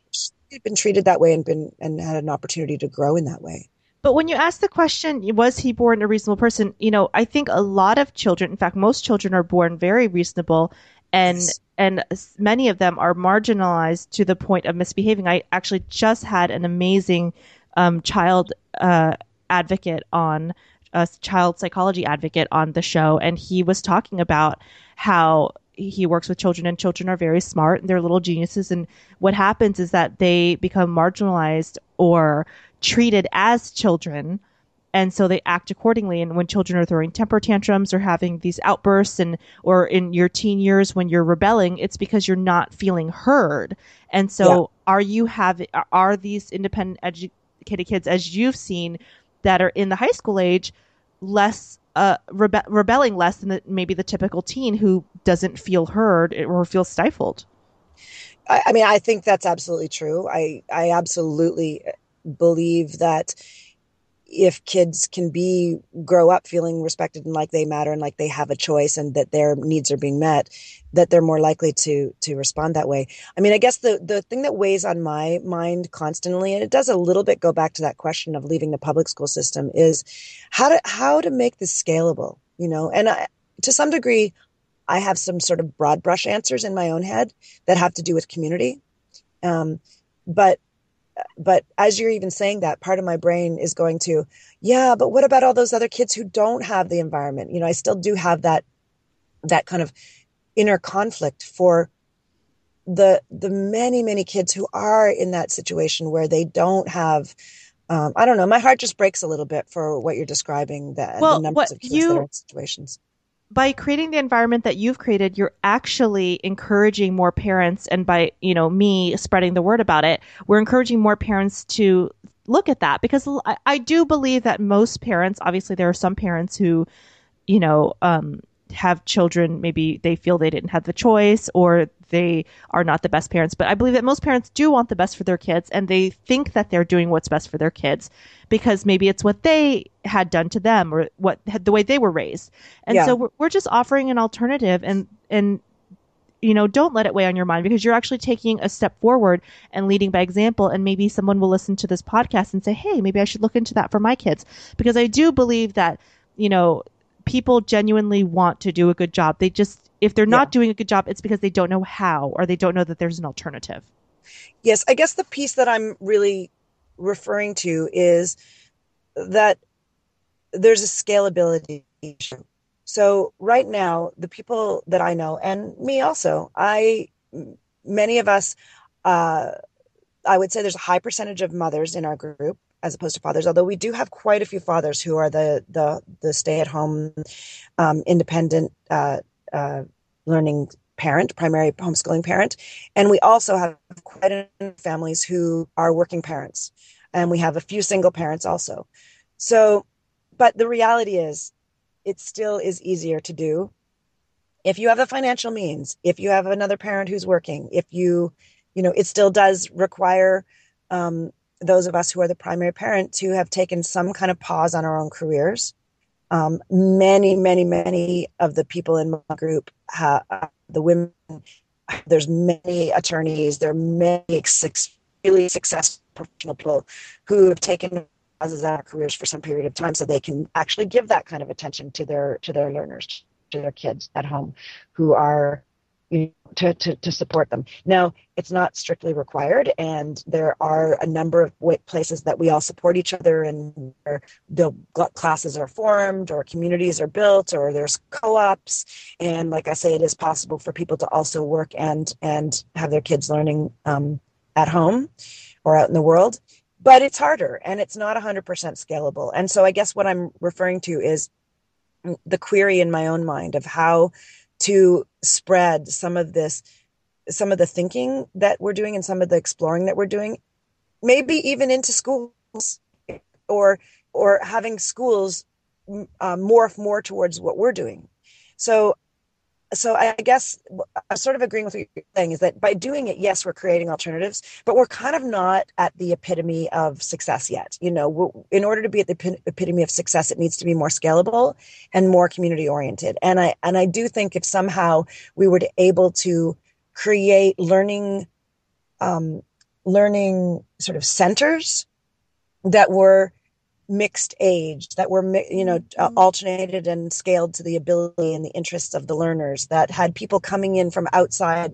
He's been treated that way and been and had an opportunity to grow in that way. But when you ask the question, was he born a reasonable person? You know, I think a lot of children, in fact, most children are born very reasonable and yes. And many of them are marginalized to the point of misbehaving. I actually just had an amazing um, child uh, advocate on a child psychology advocate on the show, and he was talking about how he works with children and children are very smart and they're little geniuses and what happens is that they become marginalized or treated as children and so they act accordingly. And when children are throwing temper tantrums or having these outbursts and or in your teen years when you're rebelling it's because you're not feeling heard. And so yeah. are you having are these independent educated kids as you've seen that are in the high school age less uh, rebe- rebelling less than the, maybe the typical teen who doesn't feel heard or feels stifled? I, I mean i think that's absolutely true. I i absolutely believe that if kids can be grow up feeling respected and like they matter and like they have a choice and that their needs are being met that they're more likely to to respond that way. I mean i guess the the thing that weighs on my mind constantly and it does a little bit go back to that question of leaving the public school system is how to how to make this scalable you know? And I, to some degree i have some sort of broad brush answers in my own head that have to do with community. Um, but but as you're even saying that part of my brain is going to yeah but what about all those other kids who don't have the environment you know i still do have that that kind of inner conflict for the the many many kids who are in that situation where they don't have um, I don't know. My heart just breaks a little bit for what you're describing. The, well, the numbers of kids you that are in situations. By creating the environment that you've created, you're actually encouraging more parents, and by you know me spreading the word about it, we're encouraging more parents to look at that. Because I, I do believe that most parents, obviously, there are some parents who, you know, um, have children. Maybe they feel they didn't have the choice, or they are not the best parents. But I believe that most parents do want the best for their kids, and they think that they're doing what's best for their kids because maybe it's what they had done to them or what the way they were raised. And Yeah. so we're, we're just offering an alternative, and and you know, don't let it weigh on your mind because you're actually taking a step forward and leading by example. And maybe someone will listen to this podcast and say, hey, maybe I should look into that for my kids. Because I do believe that, you know, people genuinely want to do a good job. They just, if they're not doing a good job, it's because they don't know how or they don't know that there's an alternative. Yes, I guess the piece that I'm really referring to is that there's a scalability issue. So right now, the people that I know, and me also, I many of us, uh, I would say there's a high percentage of mothers in our group as opposed to fathers. Although we do have quite a few fathers who are the the the stay at home, um, independent uh, uh, learning parent, primary homeschooling parent, and we also have quite a few families who are working parents, and we have a few single parents also. So, but the reality is, it still is easier to do if you have the financial means, if you have another parent who's working, if you, you know, it still does require um, those of us who are the primary parents who have taken some kind of pause on our own careers. Um, many, many, many of the people in my group, ha- uh, the women, there's many attorneys, there are many suc- really successful professional people who have taken pauses on their careers for some period of time so they can actually give that kind of attention to their to their learners, to their kids at home, who are you know, to, to, to support them. Now, it's not strictly required, and there are a number of places that we all support each other, and the classes are formed, or communities are built, or there's co-ops. And like I say, it is possible for people to also work and and have their kids learning um, at home or out in the world. But it's harder, and it's not 100% scalable. And so, I guess what I'm referring to is the query in my own mind of how to spread some of this some of the thinking that we're doing and some of the exploring that we're doing maybe even into schools or or having schools uh, morph more towards what we're doing. So so i guess i'm sort of agreeing with what you're saying is that by doing it yes we're creating alternatives but we're kind of not at the epitome of success yet. You know in order to be at the epitome of success it needs to be more scalable and more community oriented and i and i do think if somehow we were to able to create learning um, learning sort of centers that were mixed age that were you know uh, alternated and scaled to the ability and the interests of the learners that had people coming in from outside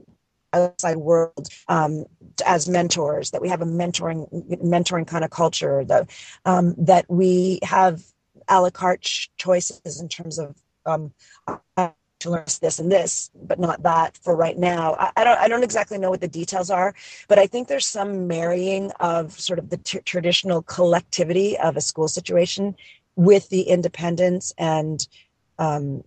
outside world um, as mentors that we have a mentoring mentoring kind of culture that um, that we have a la carte choices in terms of um, to learn this and this, but not that for right now. I, I, don't I don't exactly know what the details are, but I think there's some marrying of sort of the t- traditional collectivity of a school situation with the independence and um,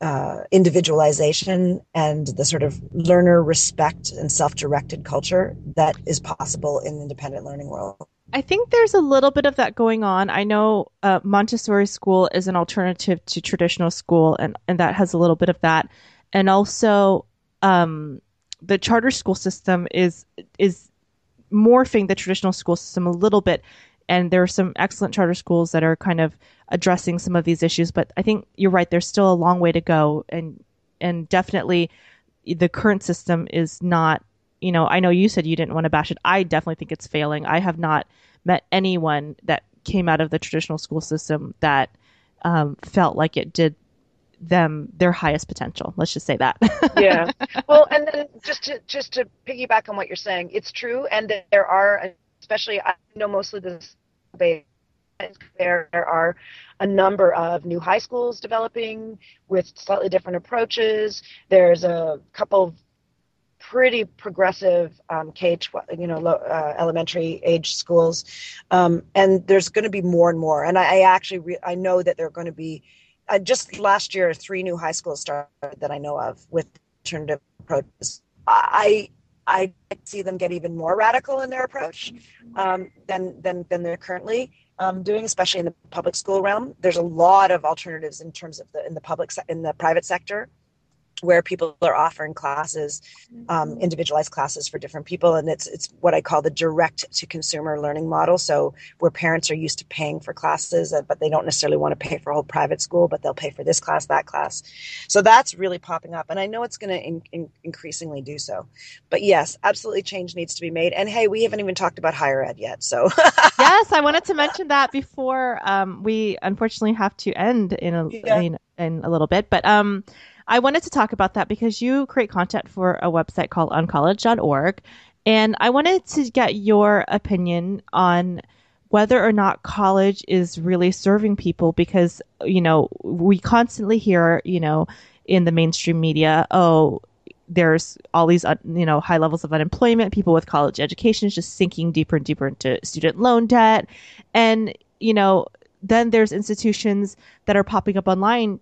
uh, individualization and the sort of learner respect and self-directed culture that is possible in the independent learning world. I think there's a little bit of that going on. I know uh, Montessori school is an alternative to traditional school, and, and that has a little bit of that. And also, um, the charter school system is is morphing the traditional school system a little bit. And there are some excellent charter schools that are kind of addressing some of these issues. But I think you're right. There's still a long way to go, and and definitely the current system is not you know, I know you said you didn't want to bash it. I definitely think it's failing. I have not met anyone that came out of the traditional school system that um, felt like it did them their highest potential. Let's just say that. yeah. Well, and then just to just to piggyback on what you're saying, it's true, and there are, especially I know mostly this there are a number of new high schools developing with slightly different approaches. There's a couple of pretty progressive um, K, you know, low, uh, elementary age schools, um, and there's going to be more and more. And I, I actually re- I know that there are going to be. Uh, just last year, three new high schools started that I know of with alternative approaches. I I see them get even more radical in their approach um, than than than they're currently um, doing, especially in the public school realm. There's a lot of alternatives in terms of the in the public se- in the private sector where people are offering classes, um, mm-hmm. individualized classes for different people, and it's it's what I call the direct to consumer learning model. So where parents are used to paying for classes, uh, but they don't necessarily want to pay for a whole private school, but they'll pay for this class, that class. So that's really popping up, and I know it's going to in, in, increasingly do so. But yes, absolutely, change needs to be made. And hey, we haven't even talked about higher ed yet. So yes, I wanted to mention that before um, we unfortunately have to end in a yeah. in, in a little bit, but um I wanted to talk about that because you create content for a website called uncollege.org. And I wanted to get your opinion on whether or not college is really serving people because, you know, we constantly hear, you know, in the mainstream media, oh, there's all these, you know, high levels of unemployment, people with college educations just sinking deeper and deeper into student loan debt. And, you know, then there's institutions that are popping up online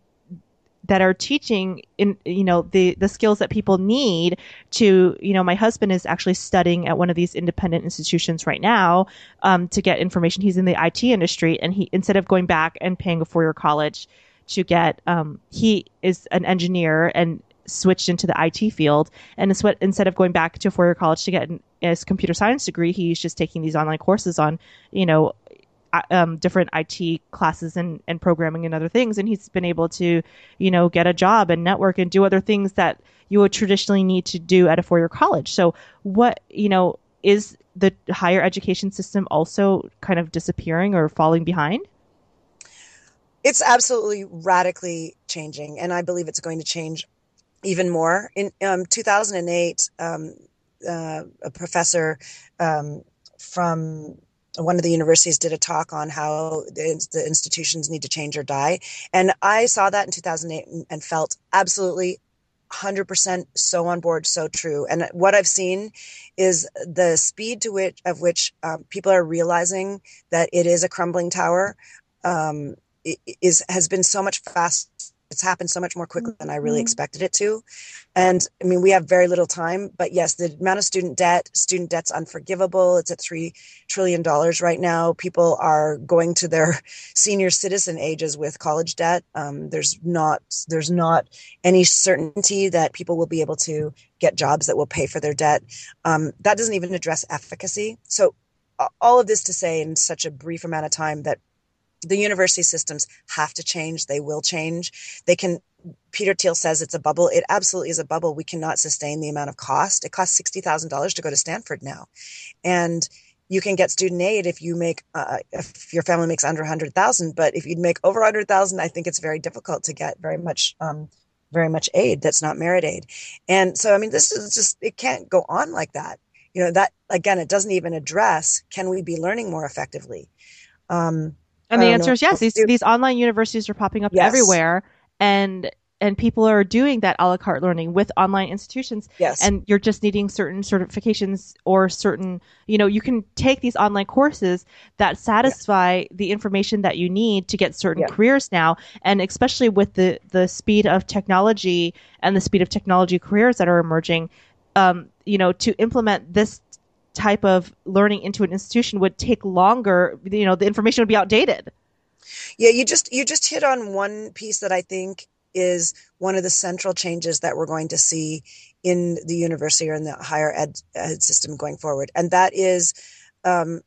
that are teaching in you know the the skills that people need to you know my husband is actually studying at one of these independent institutions right now um, to get information. He's in the IT industry and he instead of going back and paying a four year college to get um, he is an engineer and switched into the IT field. And instead of going back to a four year college to get his computer science degree he's just taking these online courses on you know um, different IT classes and, and programming and other things. And he's been able to, you know, get a job and network and do other things that you would traditionally need to do at a four year college. So, what, you know, is the higher education system also kind of disappearing or falling behind? It's absolutely radically changing. And I believe it's going to change even more. In um, 2008, um, uh, a professor um, from one of the universities did a talk on how the, the, institutions need to change or die. And I saw that in 2008 and felt absolutely 100% so on board, so true. And what I've seen is the speed to which of which um, people are realizing that it is a crumbling tower um, is has been so much fast it's happened so much more quickly than I really mm-hmm. expected it to. And I mean, we have very little time, but yes, the amount of student debt, student debt's unforgivable. It's at $3 trillion right now. People are going to their senior citizen ages with college debt. Um, there's not, there's not any certainty that people will be able to get jobs that will pay for their debt. Um, that doesn't even address efficacy. So all of this to say in such a brief amount of time that the university systems have to change. They will change. They can, Peter Thiel says it's a bubble. It absolutely is a bubble. We cannot sustain the amount of cost. It costs $60,000 to go to Stanford now. And you can get student aid if you make, uh, if your family makes under 100,000. But if you make over 100,000, I think it's very difficult to get very much, um, very much aid that's not merit aid. And so, I mean, this is just, it can't go on like that. You know, that again, it doesn't even address can we be learning more effectively? Um, and the answer know. is yes. These these online universities are popping up yes. everywhere, and and people are doing that a la carte learning with online institutions. Yes. And you're just needing certain certifications or certain, you know, you can take these online courses that satisfy yeah. the information that you need to get certain yeah. careers now. And especially with the, the speed of technology and the speed of technology careers that are emerging, um, you know, to implement this type of learning into an institution would take longer you know the information would be outdated yeah you just you just hit on one piece that i think is one of the central changes that we're going to see in the university or in the higher ed, ed system going forward and that is um,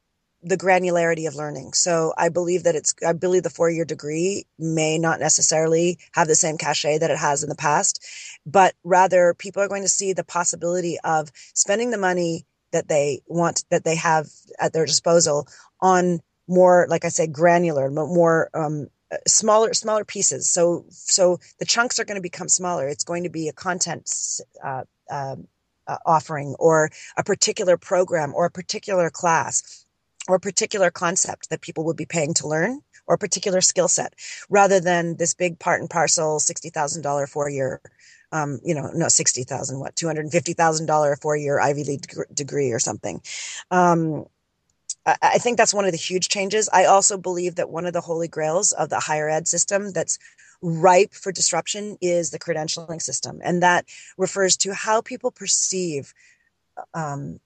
the granularity of learning. So I believe that it's, I believe the four year degree may not necessarily have the same cachet that it has in the past, but rather people are going to see the possibility of spending the money that they want that they have at their disposal on more like i said granular more um, smaller smaller pieces. So so the chunks are going to become smaller. It's going to be a content uh, uh, uh, offering or a particular program or a particular class or a particular concept that people would be paying to learn or a particular skill set rather than this big part and parcel $60000 four year um, you know, no, 60,000, what, $250,000 four year Ivy League degree or something. Um, I, I think that's one of the huge changes. I also believe that one of the holy grails of the higher ed system that's ripe for disruption is the credentialing system. And that refers to how people perceive um,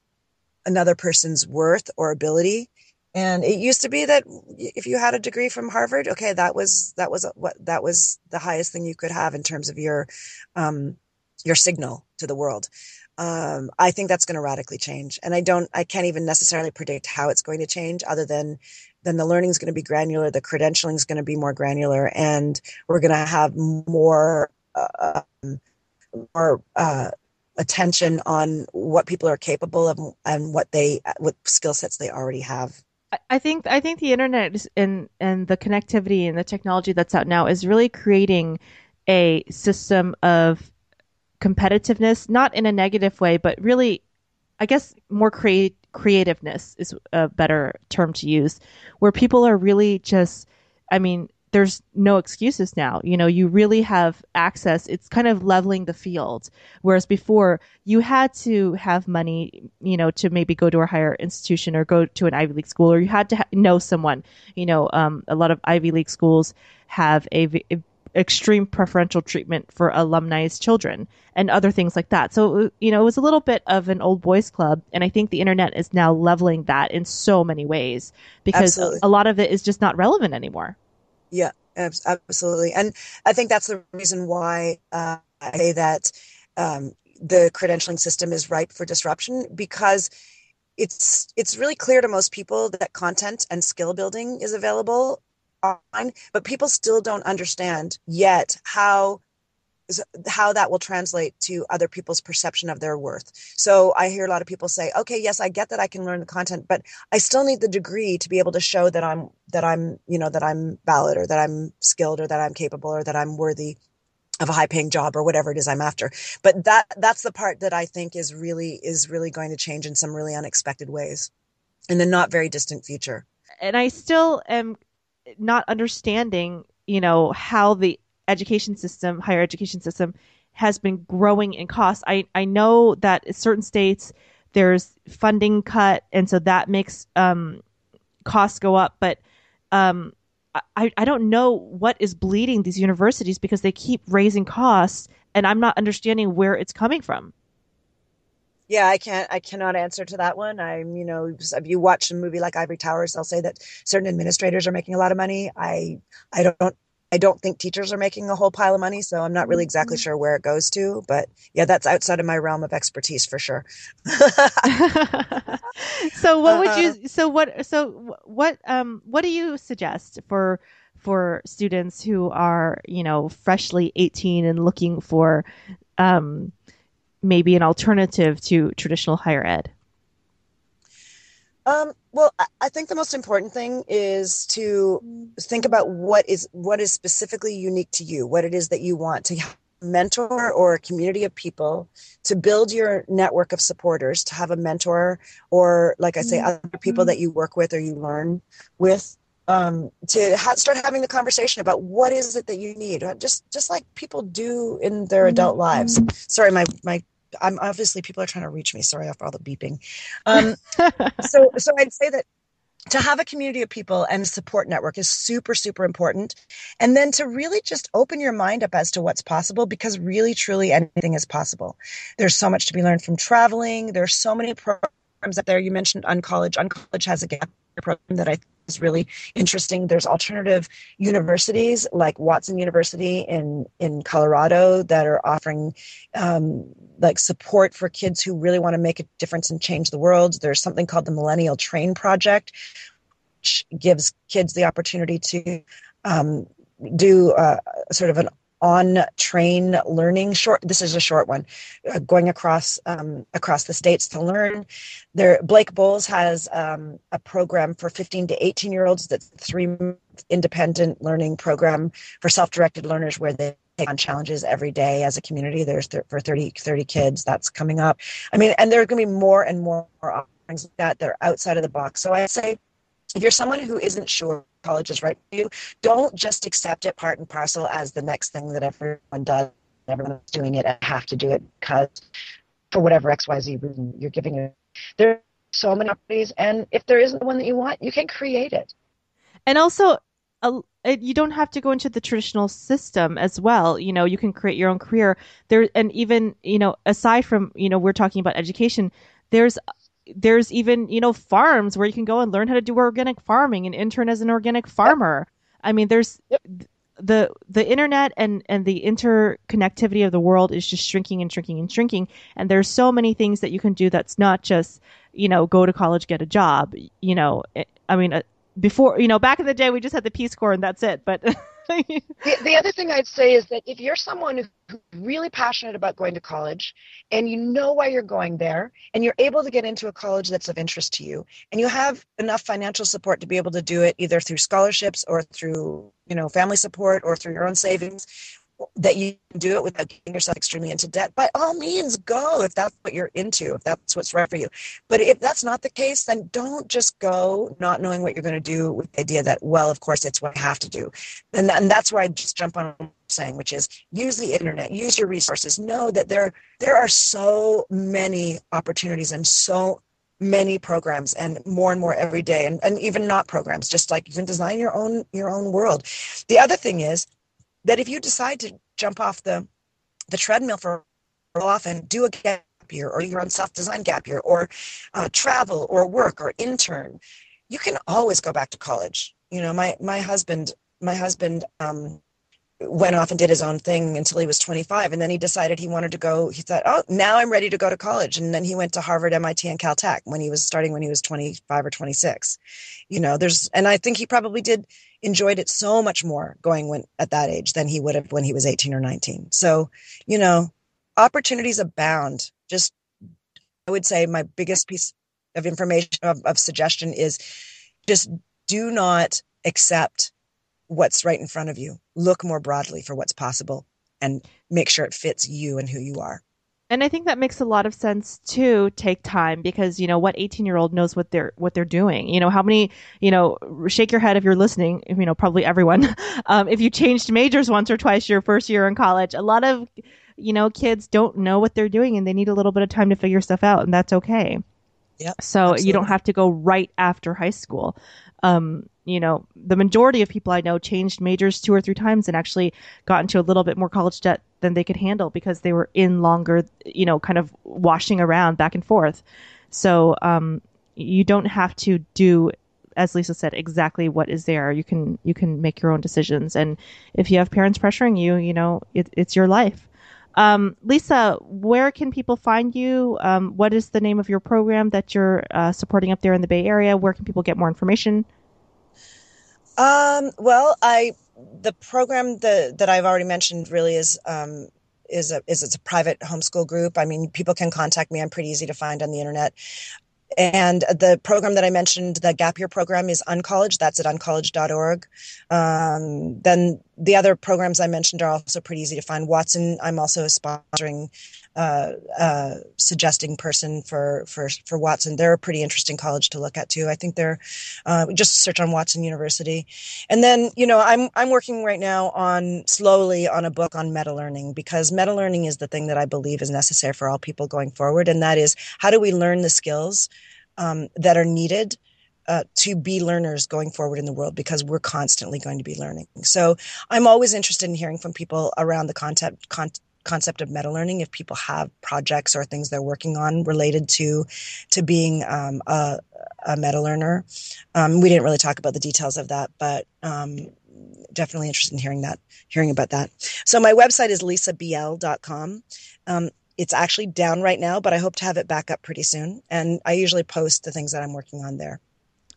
another person's worth or ability and it used to be that if you had a degree from harvard okay that was that was what that was the highest thing you could have in terms of your um, your signal to the world. Um, i think that's going to radically change. And i don't i can't even necessarily predict how it's going to change other than then the learning is going to be granular the credentialing is going to be more granular and we're going to have more uh, more uh, attention on what people are capable of and what they what skill sets they already have I think I think the internet and and the connectivity and the technology that's out now is really creating a system of competitiveness, not in a negative way, but really, I guess more create creativeness is a better term to use, where people are really just, I mean, there's no excuses now. You know, you really have access. It's kind of leveling the field. Whereas before, you had to have money, you know, to maybe go to a higher institution or go to an Ivy League school, or you had to ha- know someone. You know, um, a lot of Ivy League schools have a, v- extreme preferential treatment for alumni's children and other things like that. So, you know, it was a little bit of an old boys club. And I think the internet is now leveling that in so many ways because Absolutely. a lot of it is just not relevant anymore. Yeah, absolutely. And I think that's the reason why uh, I say that um, the credentialing system is ripe for disruption because it's it's really clear to most people that content and skill building is available online, but people still don't understand yet how how that will translate to other people's perception of their worth. So I hear a lot of people say, "Okay, yes, I get that I can learn the content, but I still need the degree to be able to show that I'm that I'm, you know, that I'm valid or that I'm skilled or that I'm capable or that I'm worthy of a high paying job or whatever it is I'm after." But that that's the part that I think is really is really going to change in some really unexpected ways in the not very distant future. And I still am not understanding, you know, how the education system, higher education system, has been growing in cost. I, I know that in certain states there's funding cut, and so that makes um, costs go up. But um, I, I don't know what is bleeding these universities because they keep raising costs, and I'm not understanding where it's coming from. Yeah, I can't. I cannot answer to that one. I'm, you know, if you watch a movie like Ivory Towers, they'll say that certain administrators are making a lot of money. I, I don't I don't think teachers are making a whole pile of money, so I'm not really exactly mm-hmm. sure where it goes to. But yeah, that's outside of my realm of expertise for sure. so what would you? Uh-huh. So what? So what? Um, what do you suggest for for students who are you know freshly 18 and looking for um, maybe an alternative to traditional higher ed? Um, well, I think the most important thing is to think about what is what is specifically unique to you, what it is that you want to mentor or a community of people to build your network of supporters to have a mentor or like i say mm-hmm. other people that you work with or you learn with um, to ha- start having the conversation about what is it that you need just just like people do in their adult lives mm-hmm. sorry my my I'm obviously people are trying to reach me. Sorry for all the beeping. Um, so so I'd say that to have a community of people and support network is super super important. And then to really just open your mind up as to what's possible because really truly anything is possible. There's so much to be learned from traveling. There's so many programs up there. You mentioned uncollege uncollege has a gap program that i is really interesting. There's alternative universities like Watson University in in Colorado that are offering um, like support for kids who really want to make a difference and change the world. There's something called the Millennial Train Project, which gives kids the opportunity to um, do uh, sort of an on train learning short this is a short one uh, going across um, across the states to learn. There Blake Boles has um, a program for 15 to 18 year olds that's three independent learning program for self-directed learners where they take on challenges every day as a community. There's th- for 30 30 kids that's coming up. I mean and there are going to be more and more offerings like that that are outside of the box. So i say if you're someone who isn't sure college is right for you, don't just accept it part and parcel as the next thing that everyone does everyone's doing it I have to do it because for whatever XYZ reason you're giving it. There are so many opportunities, and if there isn't the one that you want, you can create it. And also, uh, you don't have to go into the traditional system as well. You know, you can create your own career there, and even you know, aside from you know, we're talking about education. There's there's even you know farms where you can go and learn how to do organic farming and intern as an organic farmer. Yep. I mean, there's yep. the the internet and and the interconnectivity of the world is just shrinking and shrinking and shrinking. And there's so many things that you can do that's not just you know go to college, get a job. You know, I mean, uh, before you know, back in the day, we just had the Peace Corps and that's it. But the, the other thing I'd say is that if you're someone who's really passionate about going to college and you know why you're going there and you're able to get into a college that's of interest to you and you have enough financial support to be able to do it either through scholarships or through you know family support or through your own savings that you do it without getting yourself extremely into debt, by all means go if that's what you're into, if that's what's right for you. But if that's not the case, then don't just go not knowing what you're going to do with the idea that, well, of course, it's what I have to do. And, and that's where I just jump on saying, which is use the internet, use your resources. Know that there there are so many opportunities and so many programs and more and more every day and, and even not programs just like you can design your own your own world the other thing is that if you decide to jump off the the treadmill for often do a gap year or your own self-design gap year or uh, travel or work or intern you can always go back to college. You know my my husband my husband um, went off and did his own thing until he was 25 and then he decided he wanted to go he thought oh now i'm ready to go to college. And then he went to harvard mit and caltech when he was starting when he was 25 or 26 you know there's and i think he probably did enjoyed it so much more going when at that age than he would have when he was 18 or 19 so you know opportunities abound just i would say my biggest piece of information of, of suggestion is just do not accept what's right in front of you. Look more broadly for what's possible and make sure it fits you and who you are. And I think that makes a lot of sense to take time because you know what 18 year old knows what they're what they're doing. You know how many you know shake your head if you're listening. You know probably everyone. Um, if you changed majors once or twice your first year in college, a lot of you know kids don't know what they're doing and they need a little bit of time to figure stuff out, and that's okay. Yeah. So absolutely. you don't have to go right after high school. Um, you know, the majority of people I know changed majors two or three times and actually got into a little bit more college debt than they could handle because they were in longer, you know, kind of washing around back and forth. So um, you don't have to do, as Lisa said, exactly what is there. You can you can make your own decisions, and if you have parents pressuring you, you know, it, it's your life. Um, Lisa, where can people find you? Um, what is the name of your program that you're uh, supporting up there in the Bay Area? Where can people get more information? Um, well, I the program that that I've already mentioned really is um, is a is it's a private homeschool group. I mean, people can contact me. I'm pretty easy to find on the internet. And the program that I mentioned, the gap year program, is Uncollege. That's at uncollege.org. Um, then the other programs I mentioned are also pretty easy to find. Watson, I'm also sponsoring uh, uh, suggesting person for, for, for Watson. They're a pretty interesting college to look at too. I think they're uh, just search on Watson University, and then you know I'm I'm working right now on slowly on a book on meta learning because meta learning is the thing that I believe is necessary for all people going forward, and that is how do we learn the skills um, that are needed. Uh, to be learners going forward in the world because we're constantly going to be learning. So I'm always interested in hearing from people around the content, con- concept of meta learning if people have projects or things they're working on related to to being um, a, a meta learner. Um, we didn't really talk about the details of that, but um, definitely interested in hearing that, hearing about that. So my website is lisabl.com. Um, it's actually down right now, but I hope to have it back up pretty soon. And I usually post the things that I'm working on there.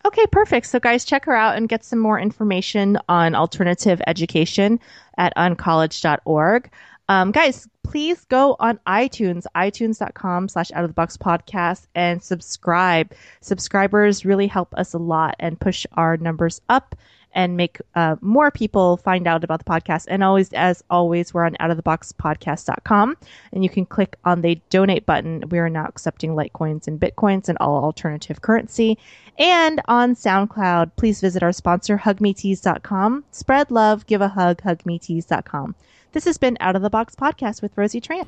Okay, perfect. So, guys, check her out and get some more information on alternative education at uncollege.org. Um, guys, please go on iTunes, itunes.com slash out of the box podcast and subscribe. Subscribers really help us a lot and push our numbers up and make uh, more people find out about the podcast. And always, as always, we're on outoftheboxpodcast.com and you can click on the donate button. We are now accepting Litecoins and Bitcoins and all alternative currency. And on SoundCloud, please visit our sponsor, hugmetease.com. Spread love, give a hug, hugmetease.com. This has been Out of the Box Podcast with Rosie Tran.